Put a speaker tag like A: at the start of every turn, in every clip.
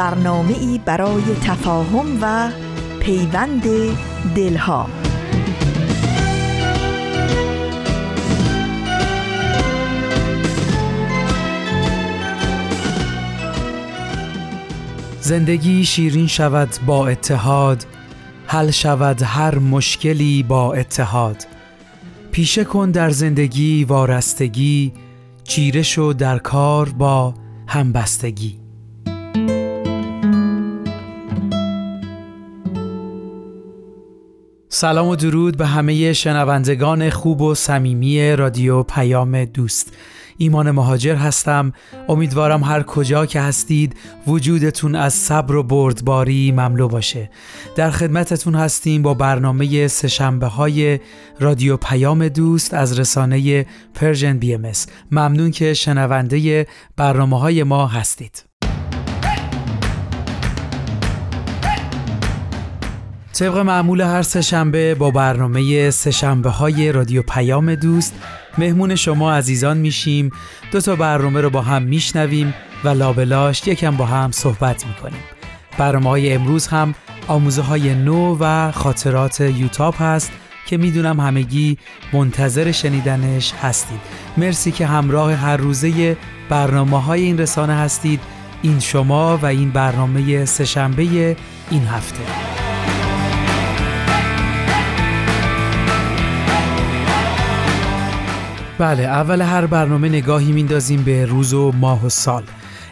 A: برنامه ای برای تفاهم و پیوند دلها.
B: زندگی شیرین شود با اتحاد حل شود هر مشکلی با اتحاد. پیشه کن در زندگی وارستگی چیره شو در کار با همبستگی. سلام و درود به همه شنوندگان خوب و صمیمی رادیو پیام دوست. ایمان مهاجر هستم. امیدوارم هر کجا که هستید وجودتون از صبر و بردباری مملو باشه. در خدمتتون هستیم با برنامه سشنبه های رادیو پیام دوست از رسانه Persian BMS ممنون که شنونده برنامه های ما هستید. طبق معمول هر سهشنبه با برنامه سهشنبه های رادیو پیام دوست مهمون شما عزیزان میشیم. دو تا برنامه رو با هم میشنویم و لابلاش یکم با هم صحبت می‌کنیم. برنامه های امروز هم آموزه های نو و خاطرات یوتاب هست که می‌دونم همگی منتظر شنیدنش هستید. مرسی که همراه هر روزه برنامه های این رسانه هستید. این شما و این برنامه سهشنبه این هفته. بله اول هر برنامه نگاهی میندازیم به روز و ماه و سال.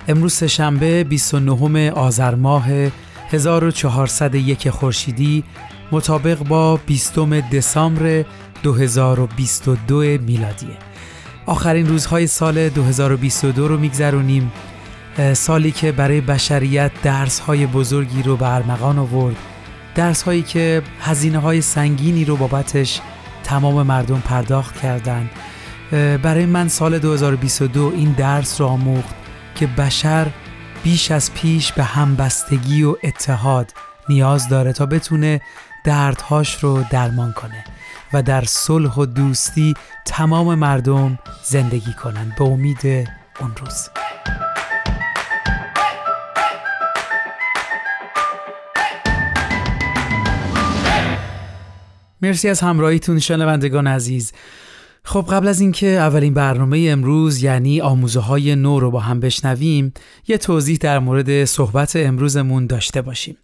B: امروز شنبه 29 آذر ماه 1401 خورشیدی مطابق با 20 دسامبر 2022 میلادیه آخرین روزهای سال 2022 رو میگذرونیم. سالی که برای بشریت درس های بزرگی رو به ارمغان آورد. درس هایی که هزینه های سنگینی رو بابتش تمام مردم پرداخت کردند. برای من سال 2022 این درس را آموخت که بشر بیش از پیش به همبستگی و اتحاد نیاز داره تا بتونه دردهاش رو درمان کنه و در صلح و دوستی تمام مردم زندگی کنن به امید اون روز. مرسی از همراهیتون شنوندگان عزیز. خب قبل از اینکه اولین برنامه امروز یعنی آموزه های نو رو با هم بشنویم یه توضیح در مورد صحبت امروزمون داشته باشیم.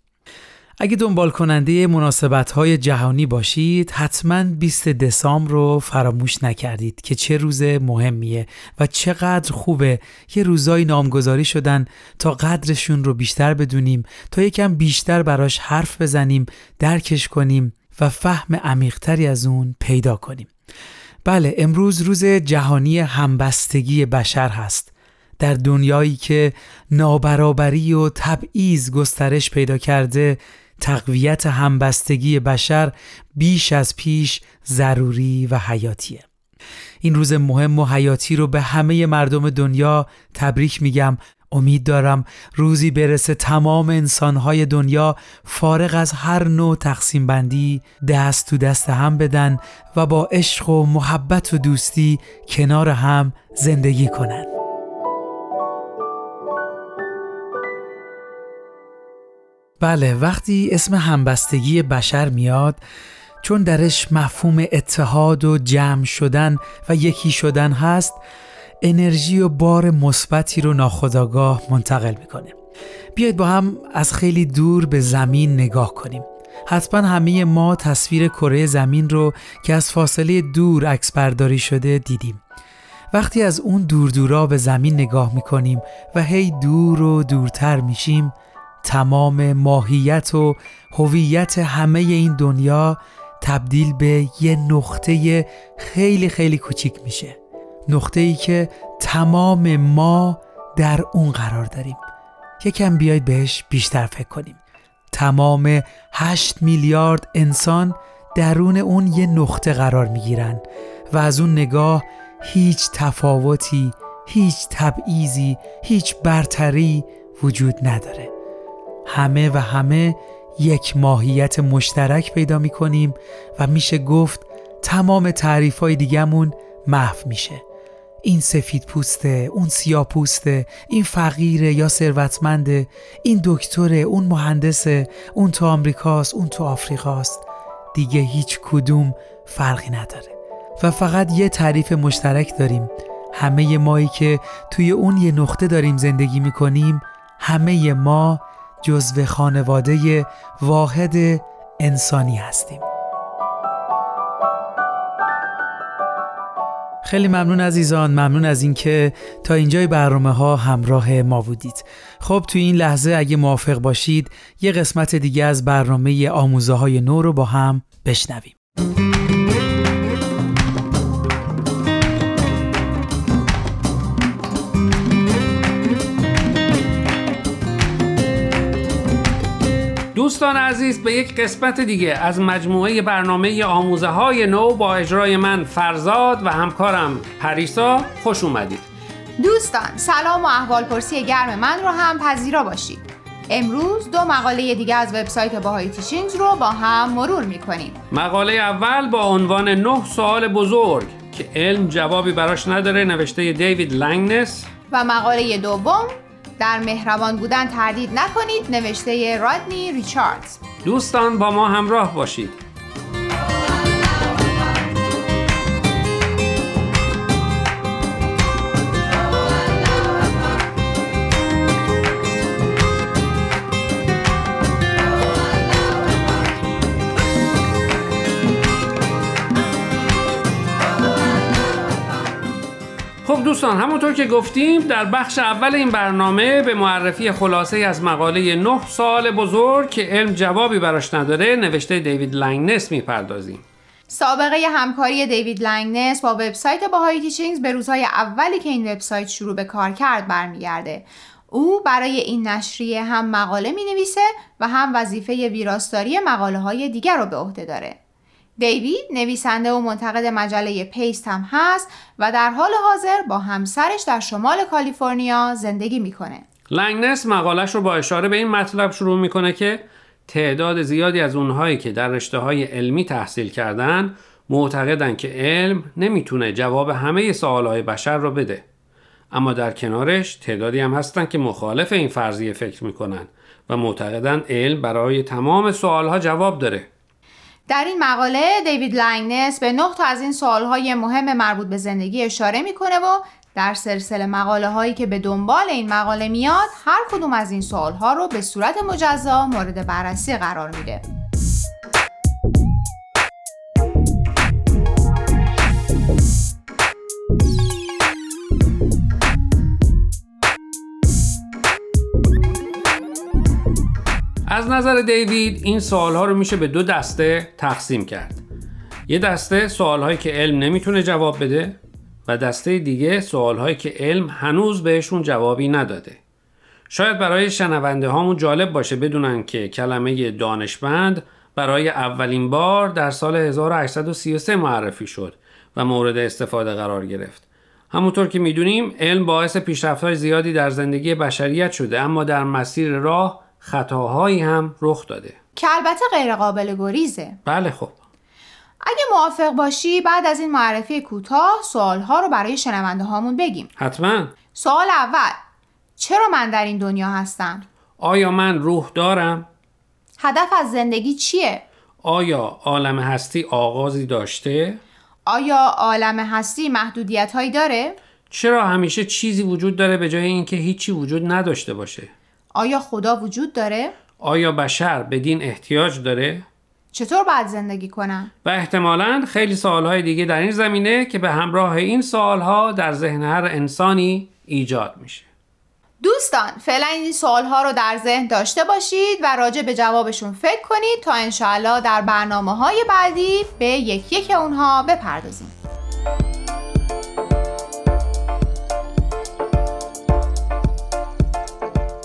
B: اگه دنبال کننده مناسبت های جهانی باشید حتما 20 دسامبر رو فراموش نکردید که چه روز مهمیه و چقدر خوبه یه روزایی نامگذاری شدن تا قدرشون رو بیشتر بدونیم تا یکم بیشتر براش حرف بزنیم درکش کنیم و فهم عمیقتری از اون پیدا کنیم. بله امروز روز جهانی همبستگی بشر هست. در دنیایی که نابرابری و تبعیض گسترش پیدا کرده تقویت همبستگی بشر بیش از پیش ضروری و حیاتیه. این روز مهم و حیاتی رو به همه مردم دنیا تبریک میگم. امید دارم روزی برسه تمام انسانهای دنیا فارغ از هر نوع تقسیم بندی دست تو دست هم بدن و با عشق و محبت و دوستی کنار هم زندگی کنند. بله وقتی اسم همبستگی بشر میاد چون درش مفهوم اتحاد و جمع شدن و یکی شدن هست انرژی و بار مثبتی رو ناخداگاه منتقل می‌کنه. بیایید با هم از خیلی دور به زمین نگاه کنیم. حتما همه ما تصویر کره زمین رو که از فاصله دور عکس برداری شده دیدیم. وقتی از اون دور دورا به زمین نگاه می‌کنیم و هی دور و دورتر میشیم تمام ماهیت و هویت همه این دنیا تبدیل به یه نقطه خیلی خیلی کوچیک میشه. نقطه ای که تمام ما در اون قرار داریم. یکم بیاید بهش بیشتر فکر کنیم. تمام هشت میلیارد انسان درون اون یه نقطه قرار می‌گیرن و از اون نگاه هیچ تفاوتی هیچ تبعیضی هیچ برتری وجود نداره. همه و همه یک ماهیت مشترک پیدا می کنیم و میشه گفت تمام تعریف های دیگمون محو میشه. این سفید پوسته اون سیاه پوسته این فقیره یا ثروتمنده این دکتره اون مهندسه اون تو آمریکاست اون تو آفریقاست. دیگه هیچ کدوم فرقی نداره. و فقط یه تعریف مشترک داریم. همه مایی که توی اون یه نقطه داریم زندگی می‌کنیم همه ما جزو خانواده واحد انسانی هستیم. خیلی ممنون عزیزان ممنون از اینکه تا اینجای برنامه ها همراه ما بودید. خب تو این لحظه اگه موافق باشید یه قسمت دیگه از برنامه آموزه های نو رو با هم بشنویم.
C: دوستان عزیز به یک قسمت دیگه از مجموعه برنامه آموزه های نو با اجرای من فرزاد و همکارم پریسا خوش اومدید.
D: دوستان سلام و احوال پرسی گرم من رو هم پذیرا باشید. امروز دو مقاله دیگه از وبسایت باهای تیشینگز رو با هم مرور می‌کنیم.
C: مقاله اول با عنوان نه سوال بزرگ که علم جوابی براش نداره نوشته دیوید لنگنس.
D: و مقاله دوم در مهربان بودن تردید نکنید نوشته رادنی ریچاردز.
C: دوستان با ما همراه باشید. دوستان همونطور که گفتیم در بخش اول این برنامه به معرفی خلاصه از مقاله 9 سوال بزرگ که علم جوابی براش نداره نوشته دیوید لنگنس می‌پردازیم.
D: سابقه همکاری دیوید لنگنس با وبسایت BahaiTeachings به روزهای اولی که این وبسایت شروع به کار کرد برمیگرده. او برای این نشریه هم مقاله می نویسه و هم وظیفه ویراستاری مقاله های دیگر رو به عهده داره. دیوید نویسنده و منتقد مجله Paste هم هست و در حال حاضر با همسرش در شمال کالیفرنیا زندگی می‌کنه.
C: لنگنس مقالش رو با اشاره به این مطلب شروع می‌کنه که تعداد زیادی از اونهایی که در رشته های علمی تحصیل کردن معتقدن که علم نمی‌تونه جواب همه سوالهای بشر رو بده. اما در کنارش تعدادی هم هستن که مخالف این فرضیه فکر می‌کنن و معتقدن علم برای تمام سوالها جواب داره.
D: در این مقاله دیوید لنگنس به نه تا از این سوالهای مهم مربوط به زندگی اشاره می‌کنه و در سلسله مقاله هایی که به دنبال این مقاله میاد هر کدوم از این سوالها رو به صورت مجزا مورد بررسی قرار میده.
C: از نظر دیوید این سوالها رو میشه به دو دسته تقسیم کرد. یه دسته سوالهایی که علم نمی‌تونه جواب بده و دسته دیگه سوالهایی که علم هنوز بهشون جوابی نداده. شاید برای شنونده هامون جالب باشه بدونن که کلمه دانشمند برای اولین بار در سال 1833 معرفی شد و مورد استفاده قرار گرفت. همونطور که می‌دونیم علم باعث پیشرفت‌های زیادی در زندگی بشریت شده اما در مسیر راه خطاهایی هم رخ داده
D: که البته غیر قابل گریزه
C: بله خب
D: اگه موافق باشی بعد از این معرفی کوتاه سوالها رو برای شنونده هامون بگیم
C: حتما
D: سوال اول چرا من در این دنیا هستم؟
C: آیا من روح دارم؟
D: هدف از زندگی چیه؟
C: آیا عالم هستی آغازی داشته؟
D: آیا عالم هستی محدودیت هایی داره؟
C: چرا همیشه چیزی وجود داره به جای اینکه هیچی وجود نداشته باشه؟
D: آیا خدا وجود داره؟
C: آیا بشر به دین احتیاج داره؟
D: چطور باید زندگی کنن؟
C: و احتمالا خیلی سوالهای دیگه در این زمینه که به همراه این سوالها در ذهن هر انسانی ایجاد میشه
D: دوستان فعلا این سوالها رو در ذهن داشته باشید و راجع به جوابشون فکر کنید تا انشاءالله در برنامه های بعدی به یک یک اونها بپردازیم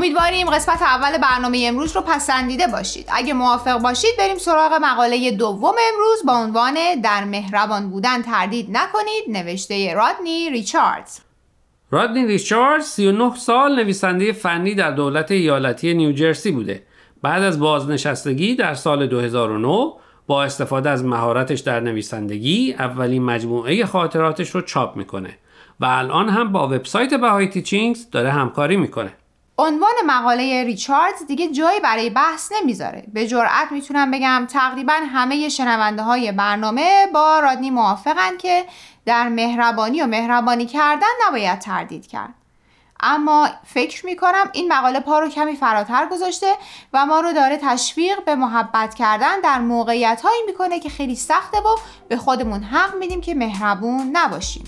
D: امیدواریم قسمت اول برنامه امروز رو پسندیده باشید. اگه موافق باشید بریم سراغ مقاله دوم امروز با عنوان در مهربان بودن تردید نکنید نوشته رادنی ریچاردز.
C: رادنی ریچاردز 39 سال نویسنده فنی در دولت ایالتی نیوجرسی بوده. بعد از بازنشستگی در سال 2009 با استفاده از مهارتش در نویسندگی اولین مجموعه خاطراتش رو چاپ می‌کنه و الان هم با وبسایت بهای تیچینگز داره همکاری می‌کنه.
D: عنوان مقاله ریچاردز دیگه جایی برای بحث نمی‌ذاره. به جرأت می‌تونم بگم تقریبا همه شنونده های برنامه با رادنی موافقن که در مهربانی و مهربانی کردن نباید تردید کرد. اما فکر می‌کنم این مقاله پا رو کمی فراتر گذاشته و ما رو داره تشویق به محبت کردن در موقعیت هایی می‌کنه که خیلی سخته و به خودمون حق میدیم که مهربون نباشیم.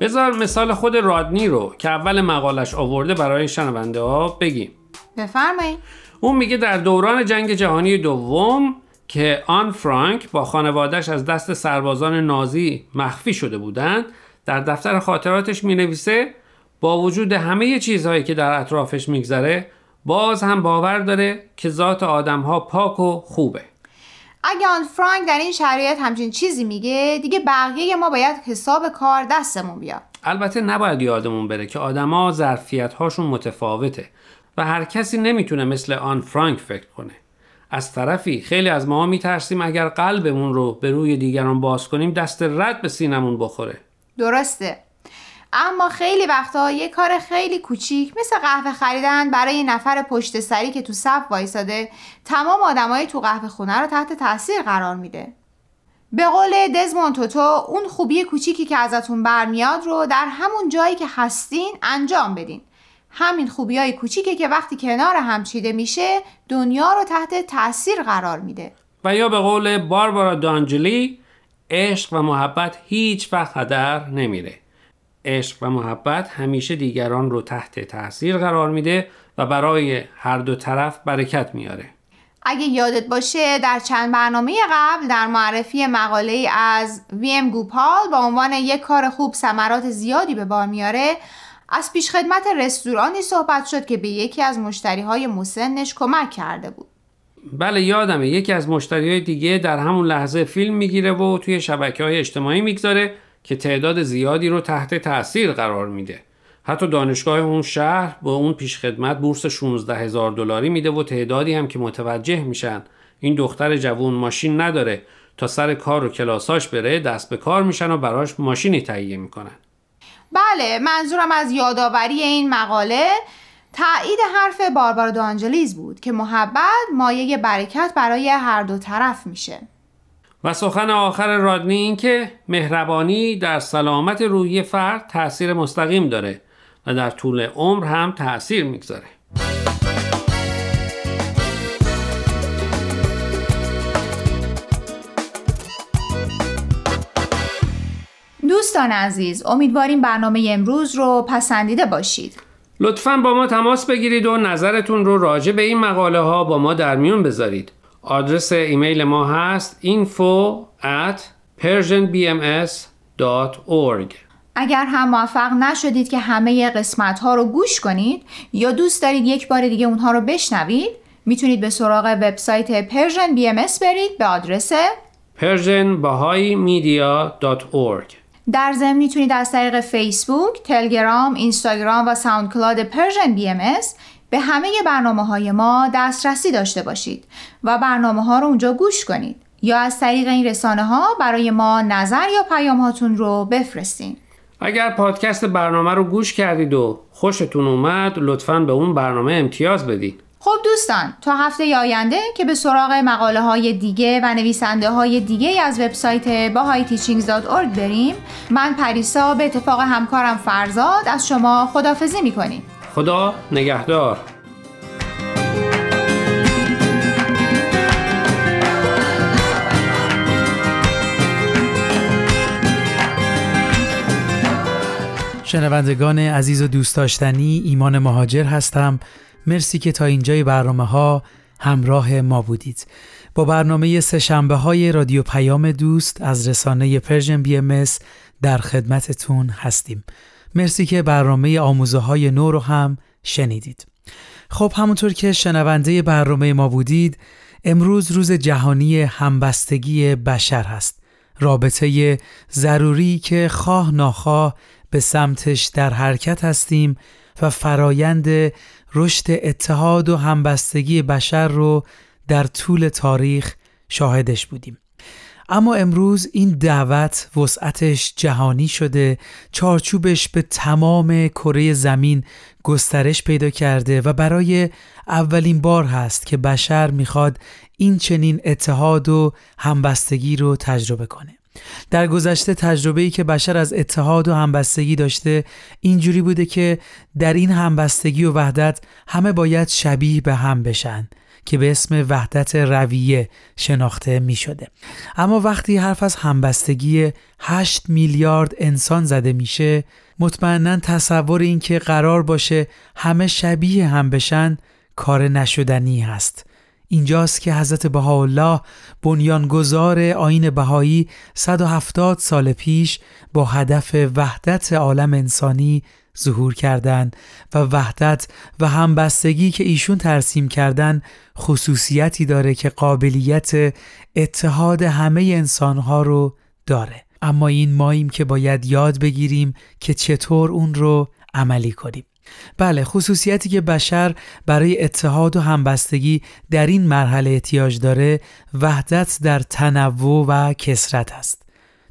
C: بذار مثال خود رادنی رو که اول مقالش آورده برای شنونده ها بگیم.
D: بفرمایید
C: اون میگه در دوران جنگ جهانی دوم که آن فرانک با خانوادش از دست سربازان نازی مخفی شده بودند در دفتر خاطراتش می نویسه با وجود همه چیزهایی که در اطرافش میگذره باز هم باور داره که ذات آدم ها پاک و خوبه.
D: اگه آن فرانک در این شرایط همچین چیزی میگه دیگه بقیه ما باید حساب کار دستمون بیاد.
C: البته نباید یادمون بره که آدما ظرفیت هاشون متفاوته و هر کسی نمی‌تونه مثل آن فرانک فکر کنه. از طرفی خیلی از ما میترسیم اگر قلبمون رو به روی دیگران باز کنیم دست رد به سینمون بخوره.
D: درسته. اما خیلی وقتا یه کار خیلی کوچیک مثل قهوه خریدن برای نفر پشت سری که تو صف وایساده تمام آدمای تو قهوه خونه رو تحت تاثیر قرار میده. به قول دزمون توتو اون خوبی کوچیکی که ازتون برمیاد رو در همون جایی که هستین انجام بدین. همین خوبی های کوچیکه که وقتی کنار هم چیده میشه دنیا رو تحت تاثیر قرار میده.
C: و یا به قول باربارا دانجلی عشق و محبت هیچ وقت هدر نمیره. عشق و محبت همیشه دیگران رو تحت تاثیر قرار میده و برای هر دو طرف برکت میاره.
D: اگه یادت باشه در چند برنامه قبل در معرفی مقاله از ویم گوپال با عنوان یک کار خوب ثمرات زیادی به بار میاره از پیشخدمت رستورانی صحبت شد که به یکی از مشتری های مسنش کمک کرده بود.
C: بله یادمه. یکی از مشتری های دیگه در همون لحظه فیلم می‌گیره و توی شبکه های اجتماعی می‌گذاره. که تعداد زیادی رو تحت تاثیر قرار میده. حتی دانشگاه اون شهر با اون پیشخدمت بورس 16 هزار دلاری میده و تعدادی هم که متوجه میشن. این دختر جوون ماشین نداره. تا سر کار و کلاساش بره دست به کار میشن و براش ماشینی تهیه می‌کنن.
D: بله منظورم از یادآوری این مقاله تایید حرف باربارا دانجلیز بود که محبت مایه برکت برای هر دو طرف میشه.
C: و سخن آخر رادنی این که مهربانی در سلامت روحی فرد تاثیر مستقیم داره و در طول عمر هم تاثیر می‌گذاره.
D: دوستان عزیز امیدواریم برنامه امروز رو پسندیده باشید.
C: لطفا با ما تماس بگیرید و نظرتون رو راجع به این مقاله ها با ما در میون بذارید. آدرس ایمیل ما هست info at persianbms.org
D: اگر هم موفق نشدید که همه قسمت ها رو گوش کنید یا دوست دارید یک بار دیگه اونها رو بشنوید می‌تونید به سراغ وبسایت Persian BMS برید به آدرس
C: persianbahaimedia.org
D: در ضمن می‌تونید از طریق فیسبوک، تلگرام، اینستاگرام و SoundCloud Persian BMS به همه برنامه های ما دسترسی داشته باشید و برنامه ها رو اونجا گوش کنید. یا از طریق این رسانه ها برای ما نظر یا پیام هاتون رو بفرستین
C: اگر پادکست برنامه رو گوش کردید و خوشتون اومد لطفا به اون برنامه امتیاز بدید
D: خب دوستان تا هفته آینده که به سراغ مقاله های دیگه و نویسنده های دیگه از وبسایت bahaiteachings.org بریم من پریسا به اتفاق همکارم فرزاد از شما خداحافظی می‌کنیم
C: خدا نگهدار.
B: شنوندگان عزیز و دوست داشتنی ایمان مهاجر هستم. مرسی که تا اینجای برنامه ها همراه ما بودید. با برنامه سهشنبه های رادیو پیام دوست از رسانه Persian BMS در خدمتتون هستیم. مرسی که برنامه آموزه های نو رو هم شنیدید خب همونطور که شنونده برنامه ما بودید امروز روز جهانی همبستگی بشر هست رابطه ضروری که خواه ناخواه به سمتش در حرکت هستیم و فرایند رشد اتحاد و همبستگی بشر رو در طول تاریخ شاهدش بودیم. اما امروز این دعوت وسعتش جهانی شده چارچوبش به تمام کره زمین گسترش پیدا کرده و برای اولین بار هست که بشر می‌خواد این چنین اتحاد و همبستگی رو تجربه کنه. در گذشته تجربه‌ای که بشر از اتحاد و همبستگی داشته اینجوری بوده که در این همبستگی و وحدت همه باید شبیه به هم بشن. که به اسم وحدت رویه شناخته می شده. اما وقتی حرف از همبستگی 8 میلیارد انسان زده میشه مطمئنا تصور این که قرار باشه همه شبیه هم بشن کار نشدنی هست اینجاست که حضرت بهاءالله بنیانگذار آین بهایی 170 سال پیش با هدف وحدت عالم انسانی ظهور کردند و وحدت و همبستگی که ایشون ترسیم کردن خصوصیتی داره که قابلیت اتحاد همه انسانها رو داره. اما این ماییم که باید یاد بگیریم که چطور اون رو عملی کنیم. بله خصوصیتی که بشر برای اتحاد و همبستگی در این مرحله احتیاج داره وحدت در تنوع و کسرت است.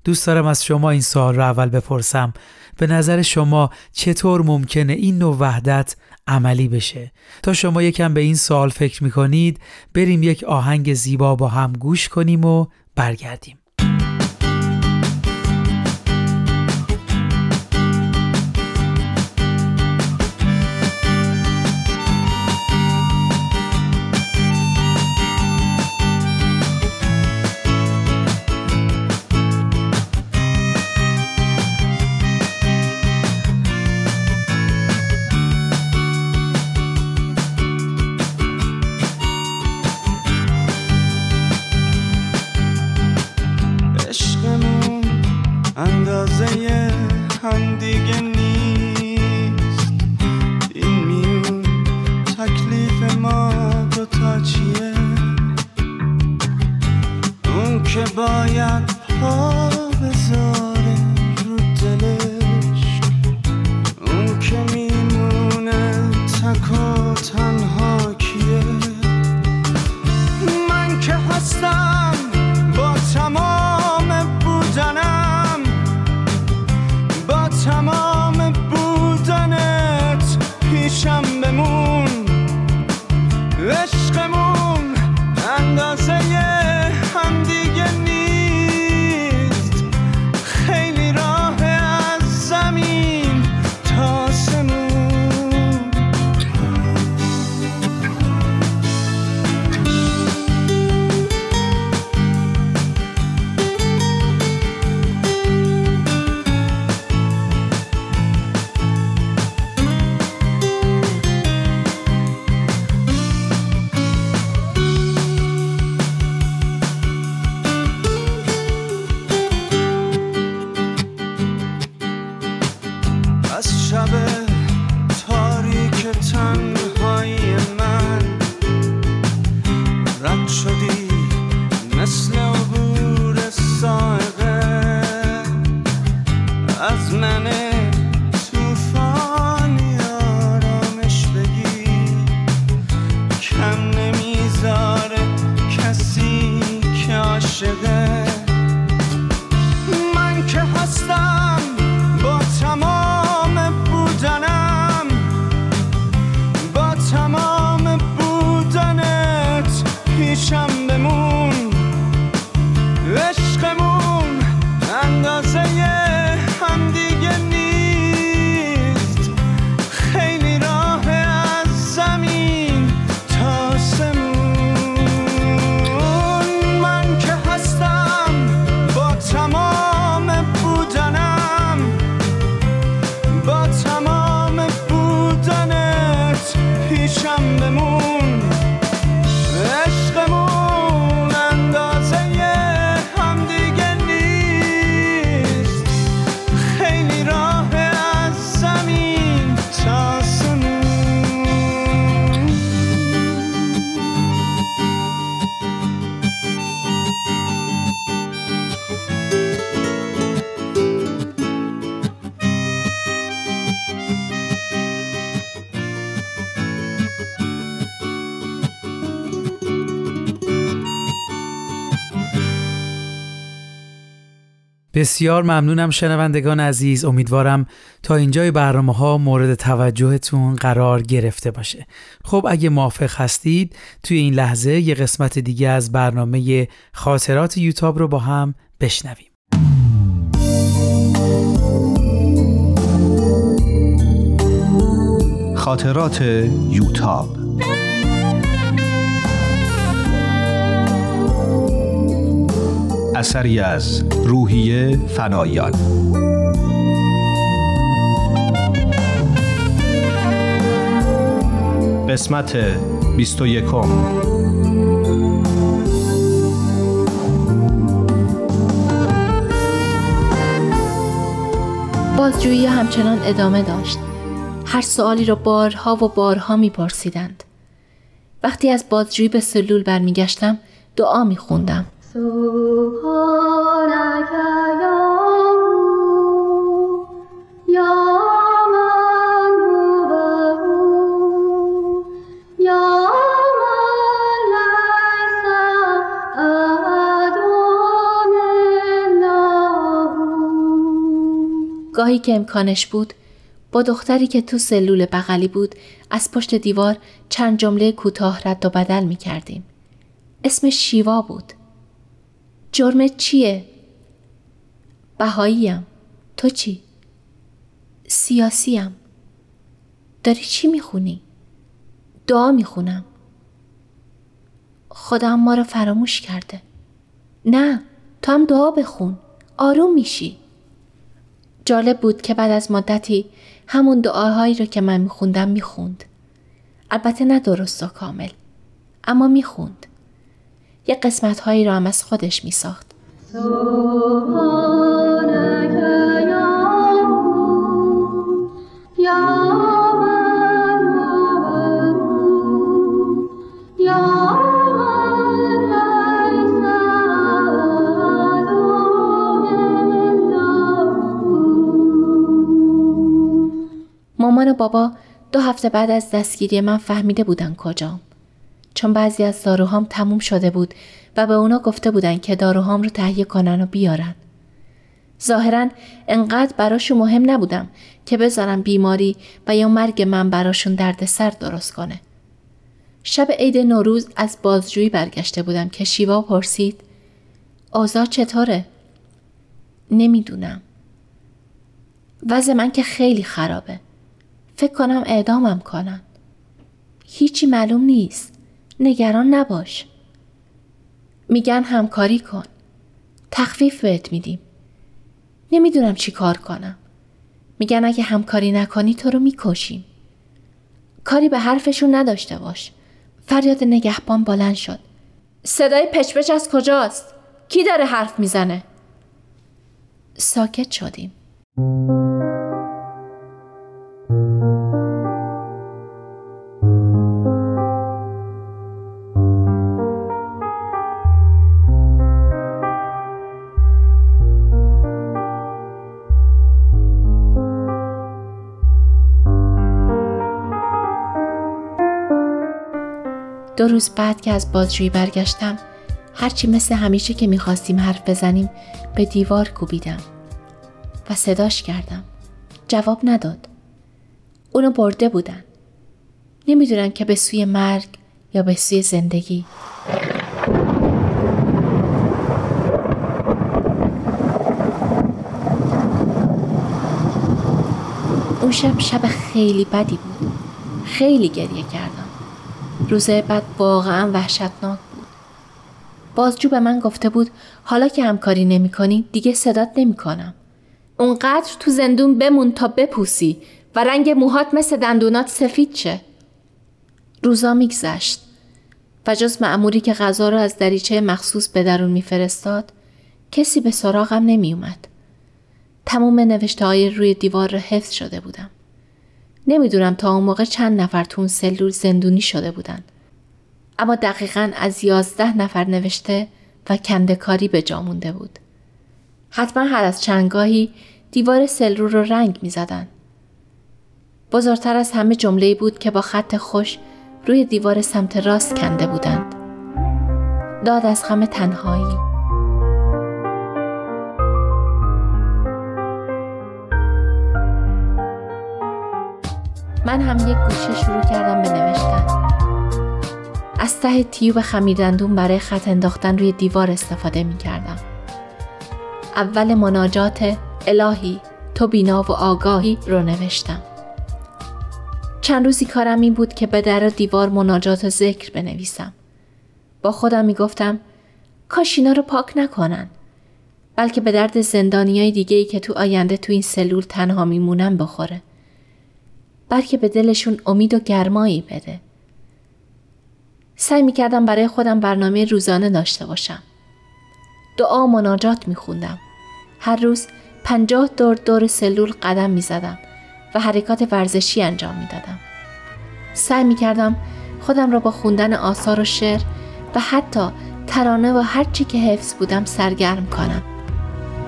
B: دوست دارم از شما این سوال رو اول بپرسم. به نظر شما چطور ممکنه این نوع وحدت عملی بشه؟ تا شما یکم به این سوال فکر می‌کنید بریم یک آهنگ زیبا با هم گوش کنیم و برگردیم.
E: اندازه همدیگه نیست. این میون تکلیف ما دو تا چیه؟ اون که باید پا
B: بسیار ممنونم شنوندگان عزیز. امیدوارم تا اینجای برنامه ها مورد توجهتون قرار گرفته باشه. خب اگه موافق هستید توی این لحظه یه قسمت دیگه از برنامه خاطرات یوتاب رو با هم بشنویم.
F: خاطرات یوتاب اثری از روحیه فنایان قسمت 21
G: بازجویی همچنان ادامه داشت. هر سوالی را بارها و بارها میپرسیدند. وقتی از بازجویی به سلول برمیگشتم دعا میخوندم. گاهی که امکانش بود با دختری که تو سلول بغلی بود از پشت دیوار چند جمله کوتاه رد و بدل می کردیم. اسمش شیوا بود. جرمت چیه؟ بهاییم. تو چی؟ سیاسیم. داری چی می‌خونی؟ دعا می‌خونم. خدا ما رو فراموش کرده. نه تو هم دعا بخون. آروم میشی. جالب بود که بعد از مدتی همون دعاهایی رو که من میخوندم می‌خوند. البته نه درست و کامل. اما می‌خوند. یه قسمت هایی رو هم از خودش
H: من ليس
G: مامان و بابا دو هفته بعد از دستگیری من فهمیده بودن کجام. چون بعضی از داروهام تموم شده بود و به اونا گفته بودن که داروهام رو تهیه کنن و بیارن. ظاهرا انقدر براشون مهم نبودم که بذارم بیماری و یا مرگ من براشون دردسر درست کنه. شب عید نوروز از بازجویی برگشته بودم که شیوا پرسید آزار چطوره؟ نمی‌دونم. وضع من که خیلی خرابه. فکر کنم اعدامم کنن. هیچی معلوم نیست. نگران نباش. میگن همکاری کن. تخفیف بهت میدیم. نمی‌دونم چی کار کنم. میگن اگه همکاری نکنی تو رو می‌کشیم. کاری به حرفشون نداشته باش. فریاد نگهبان بلند شد. صدای پچپچ از کجاست؟ کی داره حرف می‌زنه؟ ساکت شدیم. دو روز بعد که از بازجویی برگشتم هرچی مثل همیشه که می‌خواستیم حرف بزنیم به دیوار کوبیدم و صداش کردم. جواب نداد. اونو برده بودن. نمی‌دونن که به سوی مرگ یا به سوی زندگی. اون شب شب خیلی بدی بود. خیلی گریه کردم. روزه بعد واقعا وحشتناک بود. بازجو به من گفته بود حالا که همکاری نمی کنی دیگه صدات نمی کنم. اونقدر تو زندون بمون تا بپوسی و رنگ موهات مثل دندونات سفید شه. روزا میگذشت و جز معموری که غذا رو از دریچه مخصوص به درون میفرستاد کسی به سراغم نمیومد. تمام نوشته های روی دیوار را حفظ شده بودم. نمی‌دونم تا اون موقع چند نفر تو اون سلول زندونی شده بودن. اما دقیقا از یازده نفر نوشته و کندکاری به جا مونده بود. حتما هر از چندگاهی دیوار سلول رو رنگ می زدن. بزرگتر از همه جمله بود که با خط خوش روی دیوار سمت راست کنده بودند. داد از غم تنهایی. من هم یک گوشه شروع کردم به نوشتن. از ته تیوب خمیردندون برای خط انداختن روی دیوار استفاده می کردم. اول مناجات الهی تو بینا و آگاهی رو نوشتم. چند روزی کارم این بود که به در دیوار مناجات و ذکر بنویسم. با خودم می گفتم کاش اینا رو پاک نکنن. بلکه به درد زندانی های دیگه ای که تو آینده تو این سلول تنها میمونن بخوره. بلکه به دلشون امید و گرمایی بده. سعی می کردم برای خودم برنامه روزانه داشته باشم. دعا و مناجات می خوندم. هر روز پنجاه دور دور سلول قدم می زدم و حرکات ورزشی انجام می دادم. سعی می کردم خودم را با خوندن آثار و شعر و حتی ترانه و هرچی که حفظ بودم سرگرم کنم.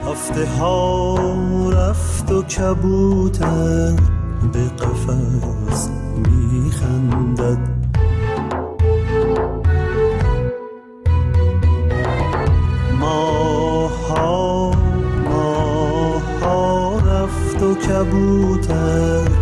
E: هفته ها رفت و کبوتر به قفس میخندد. ماها ماها رفت و کبوتر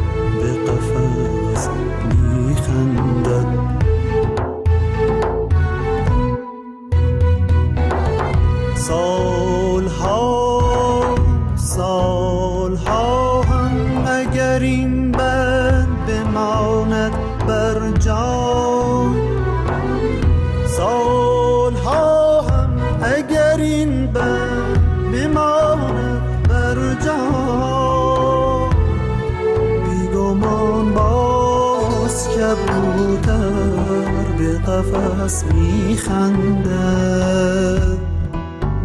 E: باز کبوتر قفس میخندد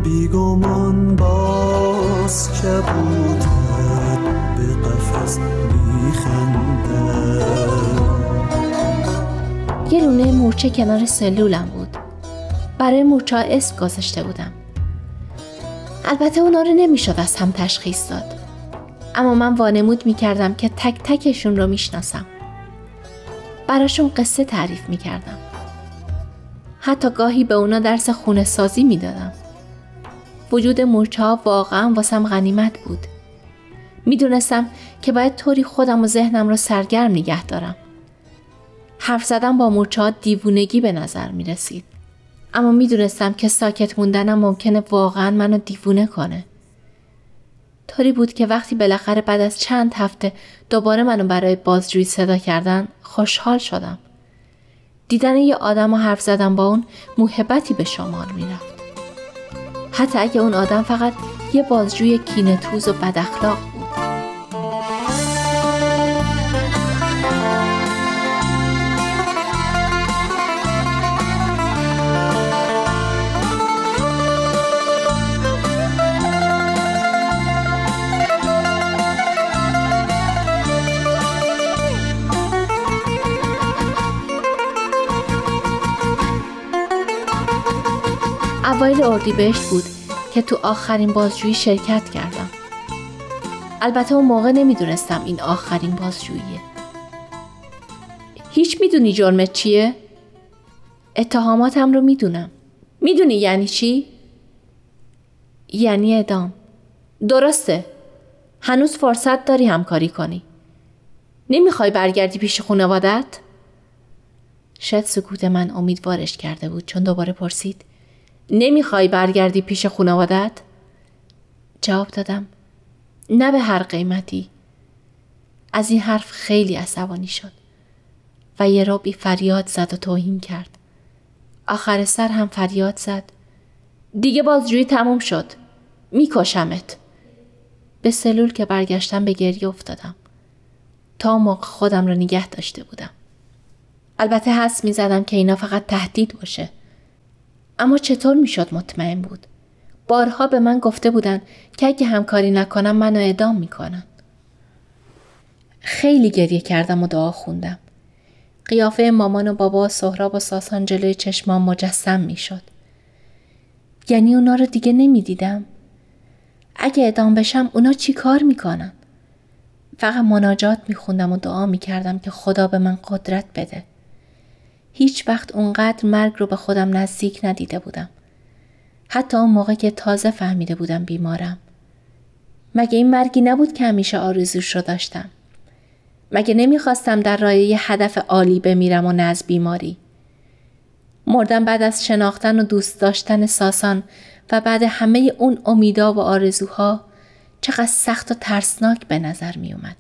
E: بیگمان باز کبوتر به قفس میخندد
G: یه لونه مورچه کنار سلولم بود. برای مورچه اسم گذاشته بودم. البته اونا رو نمی‌شد از هم تشخیص داد. اما من وانمود می‌کردم که تک تکشون رو می‌شناسم. براشون قصه تعریف می‌کردم. حتی گاهی به اونا درس خونه سازی می‌دادم. وجود مورچه ها واقعا واسم غنیمت بود. می‌دونستم که باید طوری خودم و ذهنم رو سرگرم نگه دارم. حرف زدن با مورچه ها دیوونگی به نظر می رسید. اما می‌دونستم که ساکت موندنم ممکنه واقعا منو دیوونه کنه. طوری بود که وقتی بالاخره بعد از چند هفته دوباره منو برای بازجویی صدا کردن خوشحال شدم. دیدن یه آدم و حرف زدن با اون موهبتی به شمار می‌رفت. حتی اگه اون آدم فقط یه بازجوی کینه توز و بد اوایل اردیبهشت بود که تو آخرین بازجویی شرکت کردم. البته اون موقع نمی‌دونستم این آخرین بازجوییه. هیچ می‌دونی جرمت چیه؟ اتهاماتم رو می‌دونم. می‌دونی یعنی چی؟ یعنی ادام درسته هنوز فرصت داری همکاری کنی نمی‌خوای برگردی پیش خانوادت؟ شاید سکوت من امیدوارش کرده بود چون دوباره پرسید نمی‌خوای برگردی پیش خانوادت؟ جواب دادم نه به هر قیمتی. از این حرف خیلی عصبانی شد و یه رابی فریاد زد و توهین کرد. آخر سر هم فریاد زد. دیگه بازجویی تموم شد. میکشمت. به سلول که برگشتم به گریه افتادم. تا موقع خودم رو نگه داشته بودم. البته حس می زدم که اینا فقط تهدید باشه. اما چطور می‌شد مطمئن بود؟ بارها به من گفته بودن که اگه همکاری نکنم منو اعدام می‌کنن. خیلی گریه کردم و دعا خوندم. قیافه مامان و بابا و سهراب و ساسان جلوی چشمام مجسم می‌شد. یعنی اونا رو دیگه نمی‌دیدم. اگه ادام بشم اونا چی کار می‌کنن؟ فقط مناجات میخوندم و دعا می‌کردم که خدا به من قدرت بده. هیچ وقت اونقدر مرگ رو به خودم نزدیک ندیده بودم. حتی اون موقع که تازه فهمیده بودم بیمارم. مگه این مرگی نبود که همیشه آرزوش رو داشتم؟ مگه نمی‌خواستم در راه یه هدف عالی بمیرم و نه از بیماری؟ مردم بعد از شناختن و دوست داشتن ساسان و بعد همه اون امیدا و آرزوها چقدر سخت و ترسناک به نظر می اومد.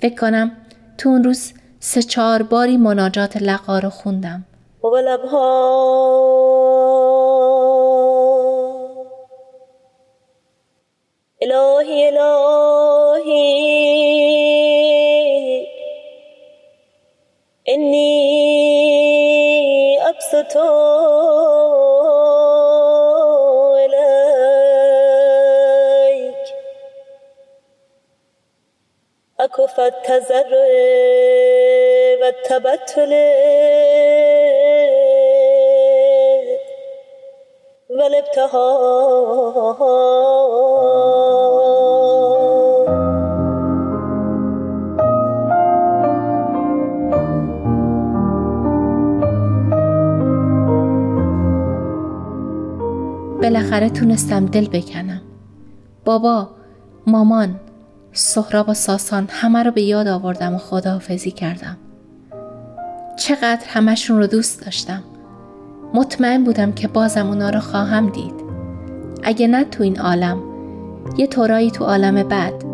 G: فکر کنم تو اون روز سه چهار باری مناجات لقا رو خوندم.
I: و لبها الهی الهی انی ابسط الیک اکف التزرع و التبتل و الابتهال
G: بالاخره تونستم دل بکنم. بابا، مامان، سهراب و ساسان همه رو به یاد آوردم و خداحافظی کردم. چقدر همشون رو دوست داشتم. مطمئن بودم که بازم اونا رو خواهم دید. اگه نه تو این عالم، یه طورایی تو عالم بعد.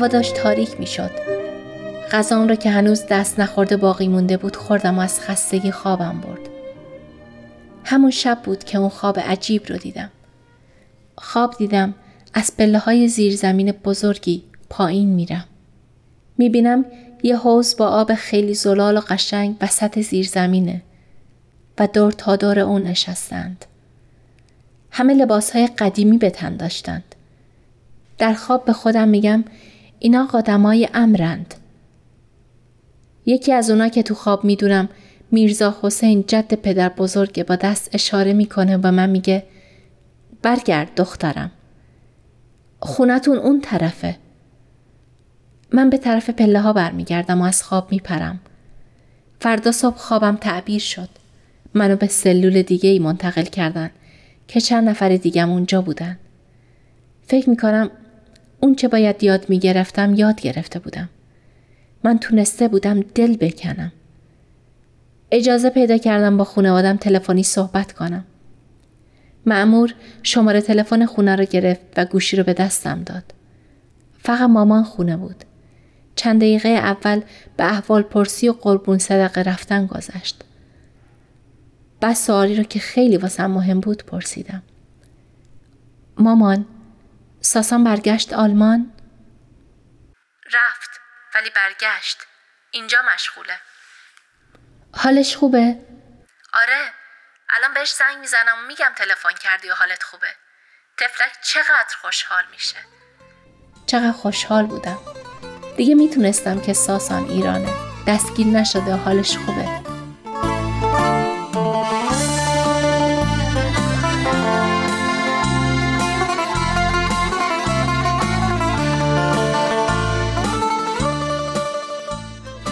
G: هوا داشت تاریک می شد. غذام را که هنوز دست نخورده باقی مونده بود خوردم و از خستگی خوابم برد. همون شب بود که اون خواب عجیب رو دیدم. خواب دیدم از پله های زیرزمین بزرگی پایین میرم. می‌بینم یه حوز با آب خیلی زلال و قشنگ وسط زیرزمینه و دور تا دور اون نشستند. همه لباس های قدیمی به تن داشتند. در خواب به خودم میگم اینا قدمای امرند. یکی از اونا که تو خواب می‌دونم میرزا حسین جد پدر بزرگ با دست اشاره می‌کنه و من میگه برگرد دخترم. خونتون اون طرفه. من به طرف پله ها برمیگردم و از خواب میپرم. فردا صبح خوابم تعبیر شد. منو به سلول دیگه ای منتقل کردن که چند نفر دیگم اونجا بودن. فکر می‌کنم اون چه باید یاد می‌گرفتم یاد گرفته بودم. من تونسته بودم دل بکنم. اجازه پیدا کردم با خانوادم تلفنی صحبت کنم. معمور شماره تلفن خونه رو گرفت و گوشی رو به دستم داد. فقط مامان خونه بود. چند دقیقه اول به احوال پرسی و قربون صدقه رفتن گذشت. بعد سوالی رو که خیلی واسم مهم بود پرسیدم. مامان ساسان برگشت آلمان؟ رفت ولی برگشت. اینجا مشغوله. حالش خوبه؟ آره. الان بهش زنگ می‌زنم و میگم تلفن کردی و حالت خوبه. تفلک چقدر خوشحال میشه. چقدر خوشحال بودم. دیگه می‌تونستم که ساسان ایرانه. دستگیر نشده و حالش خوبه.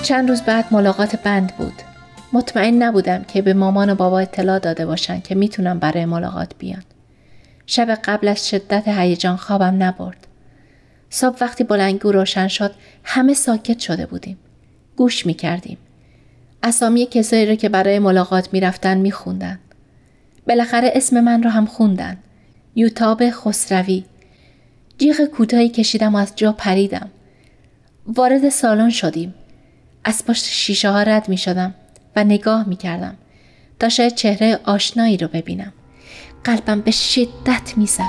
G: چند روز بعد ملاقات بند بود. مطمئن نبودم که به مامان و بابا اطلاع داده باشن که می‌تونم برای ملاقات بیان. شب قبل از شدت هیجان خوابم نبرد. صبح وقتی بلنگو روشن شد همه ساکت شده بودیم. گوش می کردیم. اسامی کسایی رو که برای ملاقات می رفتن می خوندن. بالاخره اسم من رو هم خوندن. یوتاب خسروی. جیغ کوتاهی کشیدم و از جا پریدم. وارد سالن شدیم. از پشت شیشه ها رد می شدم و نگاه می کردم تا شاید چهره آشنایی رو ببینم. قلبم به شدت می زد.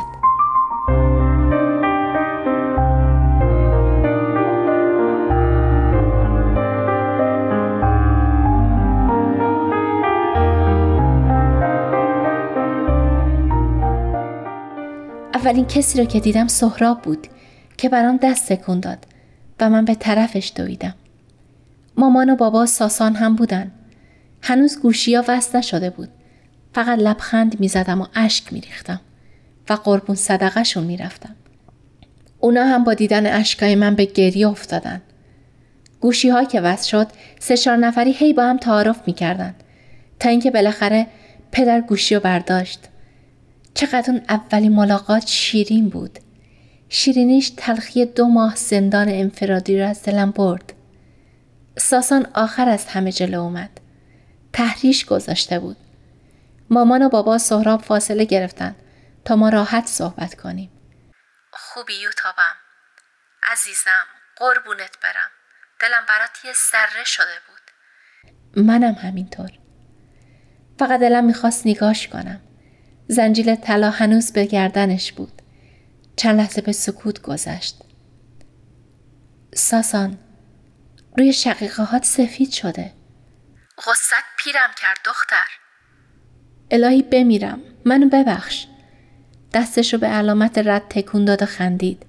G: اولین کسی رو که دیدم سهراب بود که برام دست تکون داد و من به طرفش دویدم. مامان و بابا ساسان هم بودن. هنوز گوشی ها وصل نشده بود. فقط لبخند می زدم و اشک می ریختم و قربون صدقه می رفتم. اونا هم با دیدن اشکای من به گریه افتادن. گوشی ها که وصل شد سه چهار نفری هی با هم تعارف می کردن. تا اینکه بالاخره پدر گوشی رو برداشت. چقدر اون اولین ملاقات شیرین بود. شیرینیش تلخی دو ماه زندان انفرادی را از دلم برد. ساسان آخر از همه جلو اومد. تحریش گذاشته بود. مامان و بابا سهراب فاصله گرفتن تا ما راحت صحبت کنیم. خوبی یوتابم. عزیزم قربونت برم. دلم برات یه سره شده بود. منم همینطور. فقط دلم می‌خواست نگاش کنم. زنجیل طلا هنوز به گردنش بود. چند لحظه به سکوت گذشت. ساسان روی شقیقه هات سفید شده. غصت پیرم کرد دختر. الهی بمیرم. منو ببخش. دستش رو به علامت رد تکون داد و خندید.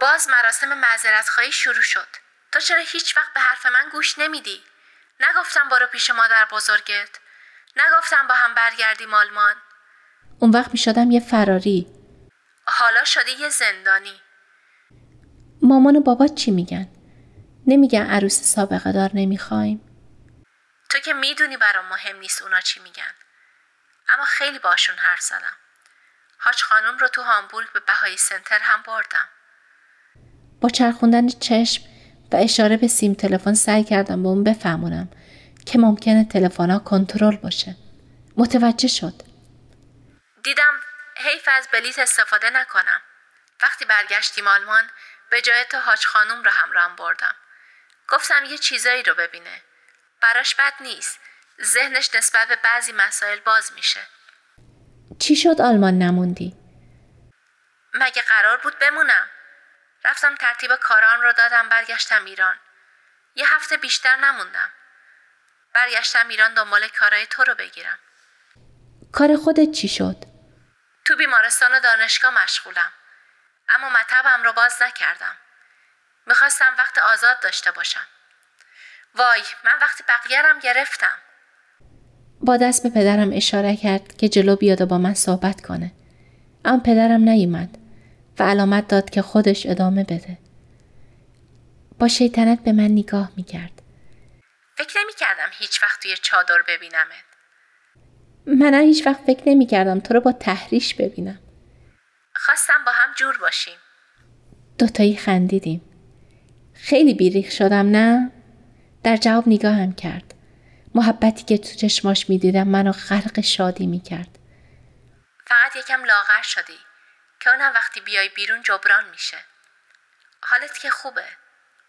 G: باز مراسم معذرت خواهی شروع شد. تو چرا هیچ وقت به حرف من گوش نمیدی؟ نگفتم برو پیش مادر بزرگت. نگفتم با هم برگردیم آلمان. اون وقت می شدم یه فراری. حالا شده یه زندانی. مامان و بابا چی میگن؟ نمیگن عروس سابقه دار نمی‌خوایم؟ تو که می‌دونی برام مهم نیست اونا چی میگن. اما خیلی باشون حرف زدم. حاج خانم رو تو هامبورگ به بهایی سنتر هم بردم. با چرخوندن چشم و اشاره به سیم تلفن سعی کردم به اون بفهمونم که ممکنه تلفن کنترل باشه. متوجه شد. دیدم حیف از بلیت استفاده نکنم. وقتی برگشتیم آلمان به جای تو حاج خانوم رو همراهم بردم. گفتم یه چیزایی رو ببینه. براش بد نیست. ذهنش نسبت به بعضی مسائل باز میشه. چی شد آلمان نموندی؟ مگه قرار بود بمونم؟ رفتم ترتیب کاران رو دادم برگشتم ایران. یه هفته بیشتر نموندم. برگشتم ایران دنبال کارای تو رو بگیرم. کار خودت چی شد؟ تو بیمارستان و دانشگاه مشغولم. اما مطبم رو باز نکردم. می‌خواستم وقت آزاد داشته باشم. وای من وقتی بقیه گرفتم. با دست به پدرم اشاره کرد که جلو بیاد و با من صحبت کنه. اما پدرم نیومد و علامت داد که خودش ادامه بده. با شیطنت به من نگاه می‌کرد. فکر نمی کردم هیچ وقت توی چادر ببینمت. من هیچ وقت فکر نمی کردم تو رو با تحریش ببینم. خواستم با هم جور باشیم. دوتایی خندیدیم. خیلی بیریخ شدم نه؟ در جواب نگاهم کرد. محبتی که تو چشماش می‌دیدم منو غرق شادی می‌کرد. فقط یکم لاغر شدی که اونم وقتی بیای بیرون جبران میشه. حالت که خوبه.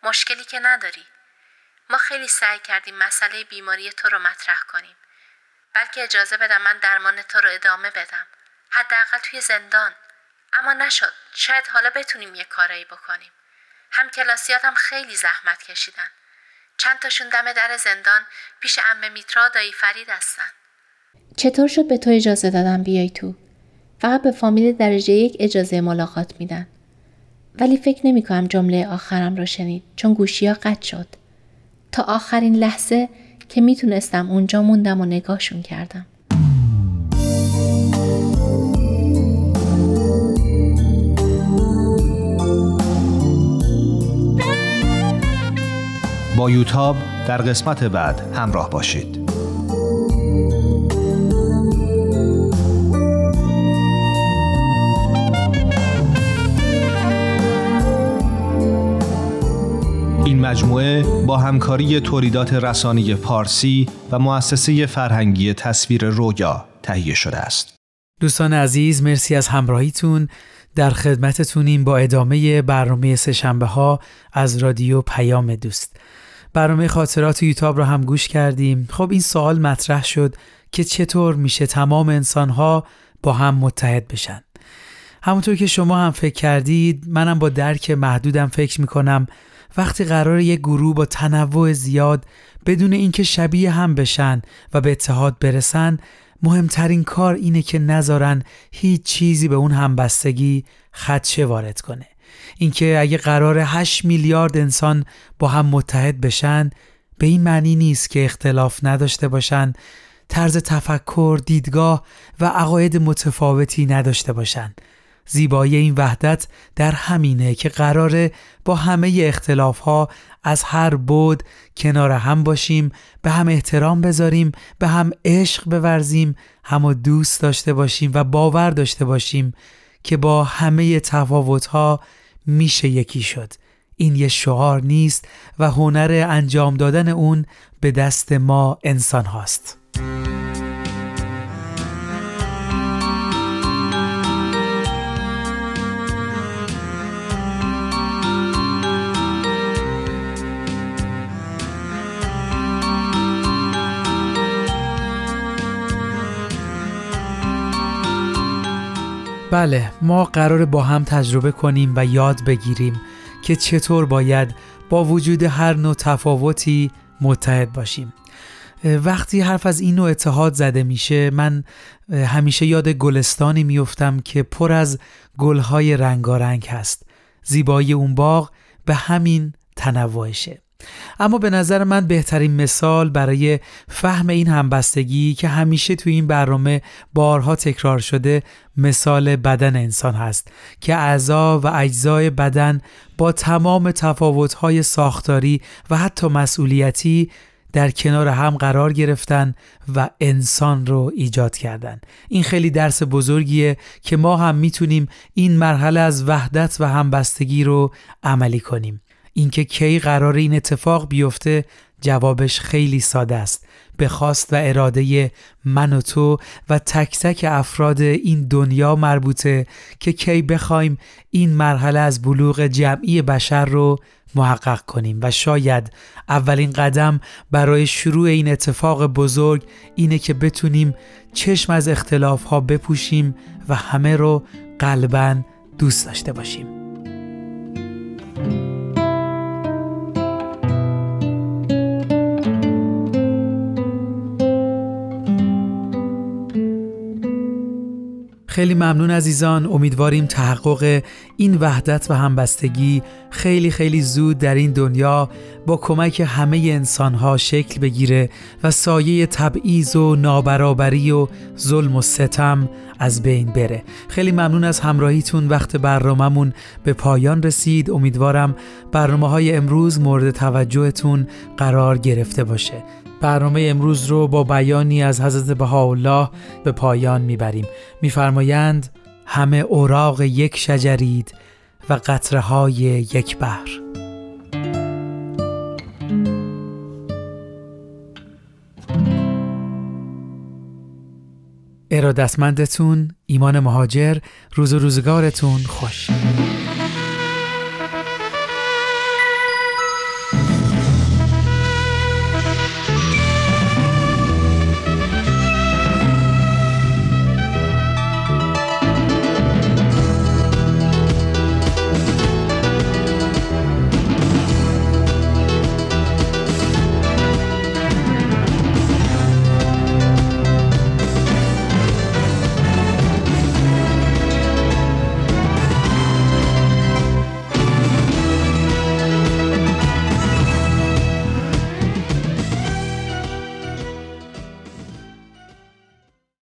G: مشکلی که نداری. ما خیلی سعی کردیم مسئله بیماری تو رو مطرح کنیم. بلکه اجازه بدم من درمان تو رو ادامه بدم. حداقل توی زندان. اما نشد. شاید حالا بتونیم یه کارایی بکنیم. هم کلاسیاتم خیلی زحمت کشیدن. چند تاشون دم در زندان پیش امه میترا دایی فرید هستن. چطور شد به تو اجازه دادم بیای تو؟ فقط به فامیل درجه یک اجازه ملاقات میدن. ولی فکر نمی کنم جمله آخرم را شنید چون گوشی ها قطع شد. تا آخرین لحظه که می‌تونستم اونجا موندم و نگاهشون کردم.
F: یوتاب در قسمت بعد همراه باشید. این مجموعه با همکاری تولیدات رسانی پارسی و مؤسسه فرهنگی تصویر رویا تهیه شده است.
B: دوستان عزیز مرسی از همراهیتون. در خدمتتونیم با ادامه برنامه سهشنبه ها از رادیو پیام دوست. برنامه خاطرات یوتاب رو هم گوش کردیم. خب این سوال مطرح شد که چطور میشه تمام انسانها با هم متحد بشن. همونطور که شما هم فکر کردید منم با درک محدودم فکر می‌کنم وقتی قرار یک گروه با تنوع زیاد بدون اینکه شبیه هم بشن و به اتحاد برسن مهمترین کار اینه که نذارن هیچ چیزی به اون همبستگی خدشه وارد کنه. اینکه اگه قرار 8 میلیارد انسان با هم متحد بشن به این معنی نیست که اختلاف نداشته باشن طرز تفکر، دیدگاه و عقاید متفاوتی نداشته باشن. زیبایی این وحدت در همینه که قراره با همه اختلاف ها از هر بود کنار هم باشیم به هم احترام بذاریم به هم عشق بورزیم هم دوست داشته باشیم و باور داشته باشیم که با همه تفاوت ها میشه یکی شد. این یه شعار نیست و هنر انجام دادن اون به دست ما انسان هاست. بله ما قرار با هم تجربه کنیم و یاد بگیریم که چطور باید با وجود هر نوع تفاوتی متحد باشیم. وقتی حرف از این نوع اتحاد زده میشه من همیشه یاد گلستانی میفتم که پر از گلهای رنگارنگ هست. زیبایی اون باغ به همین تنوعشه. اما به نظر من بهترین مثال برای فهم این همبستگی که همیشه تو این برنامه بارها تکرار شده مثال بدن انسان هست که اعضا و اجزای بدن با تمام تفاوت‌های ساختاری و حتی مسئولیتی در کنار هم قرار گرفتن و انسان رو ایجاد کردن. این خیلی درس بزرگیه که ما هم می‌تونیم این مرحله از وحدت و همبستگی رو عملی کنیم. اینکه کی قرار این اتفاق بیفته جوابش خیلی ساده است. به خواست و اراده من و تو و تک تک افراد این دنیا مربوطه که کی بخوایم این مرحله از بلوغ جمعی بشر رو محقق کنیم و شاید اولین قدم برای شروع این اتفاق بزرگ اینه که بتونیم چشم از اختلاف ها بپوشیم و همه رو قلبا دوست داشته باشیم. خیلی ممنون عزیزان. امیدواریم تحقق این وحدت و همبستگی خیلی خیلی زود در این دنیا با کمک همه انسانها شکل بگیره و سایه تبعیض و نابرابری و ظلم و ستم از بین بره. خیلی ممنون از همراهیتون. وقت برنامهمون به پایان رسید. امیدوارم برنامه های امروز مورد توجهتون قرار گرفته باشه. برنامه امروز رو با بیانی از حضرت بهاءالله به پایان می‌بریم. میفرمایند همه اوراق یک شجرید و قطره های یک بحر. ارادتمندتون ایمان مهاجر روز و روزگارتون خوش.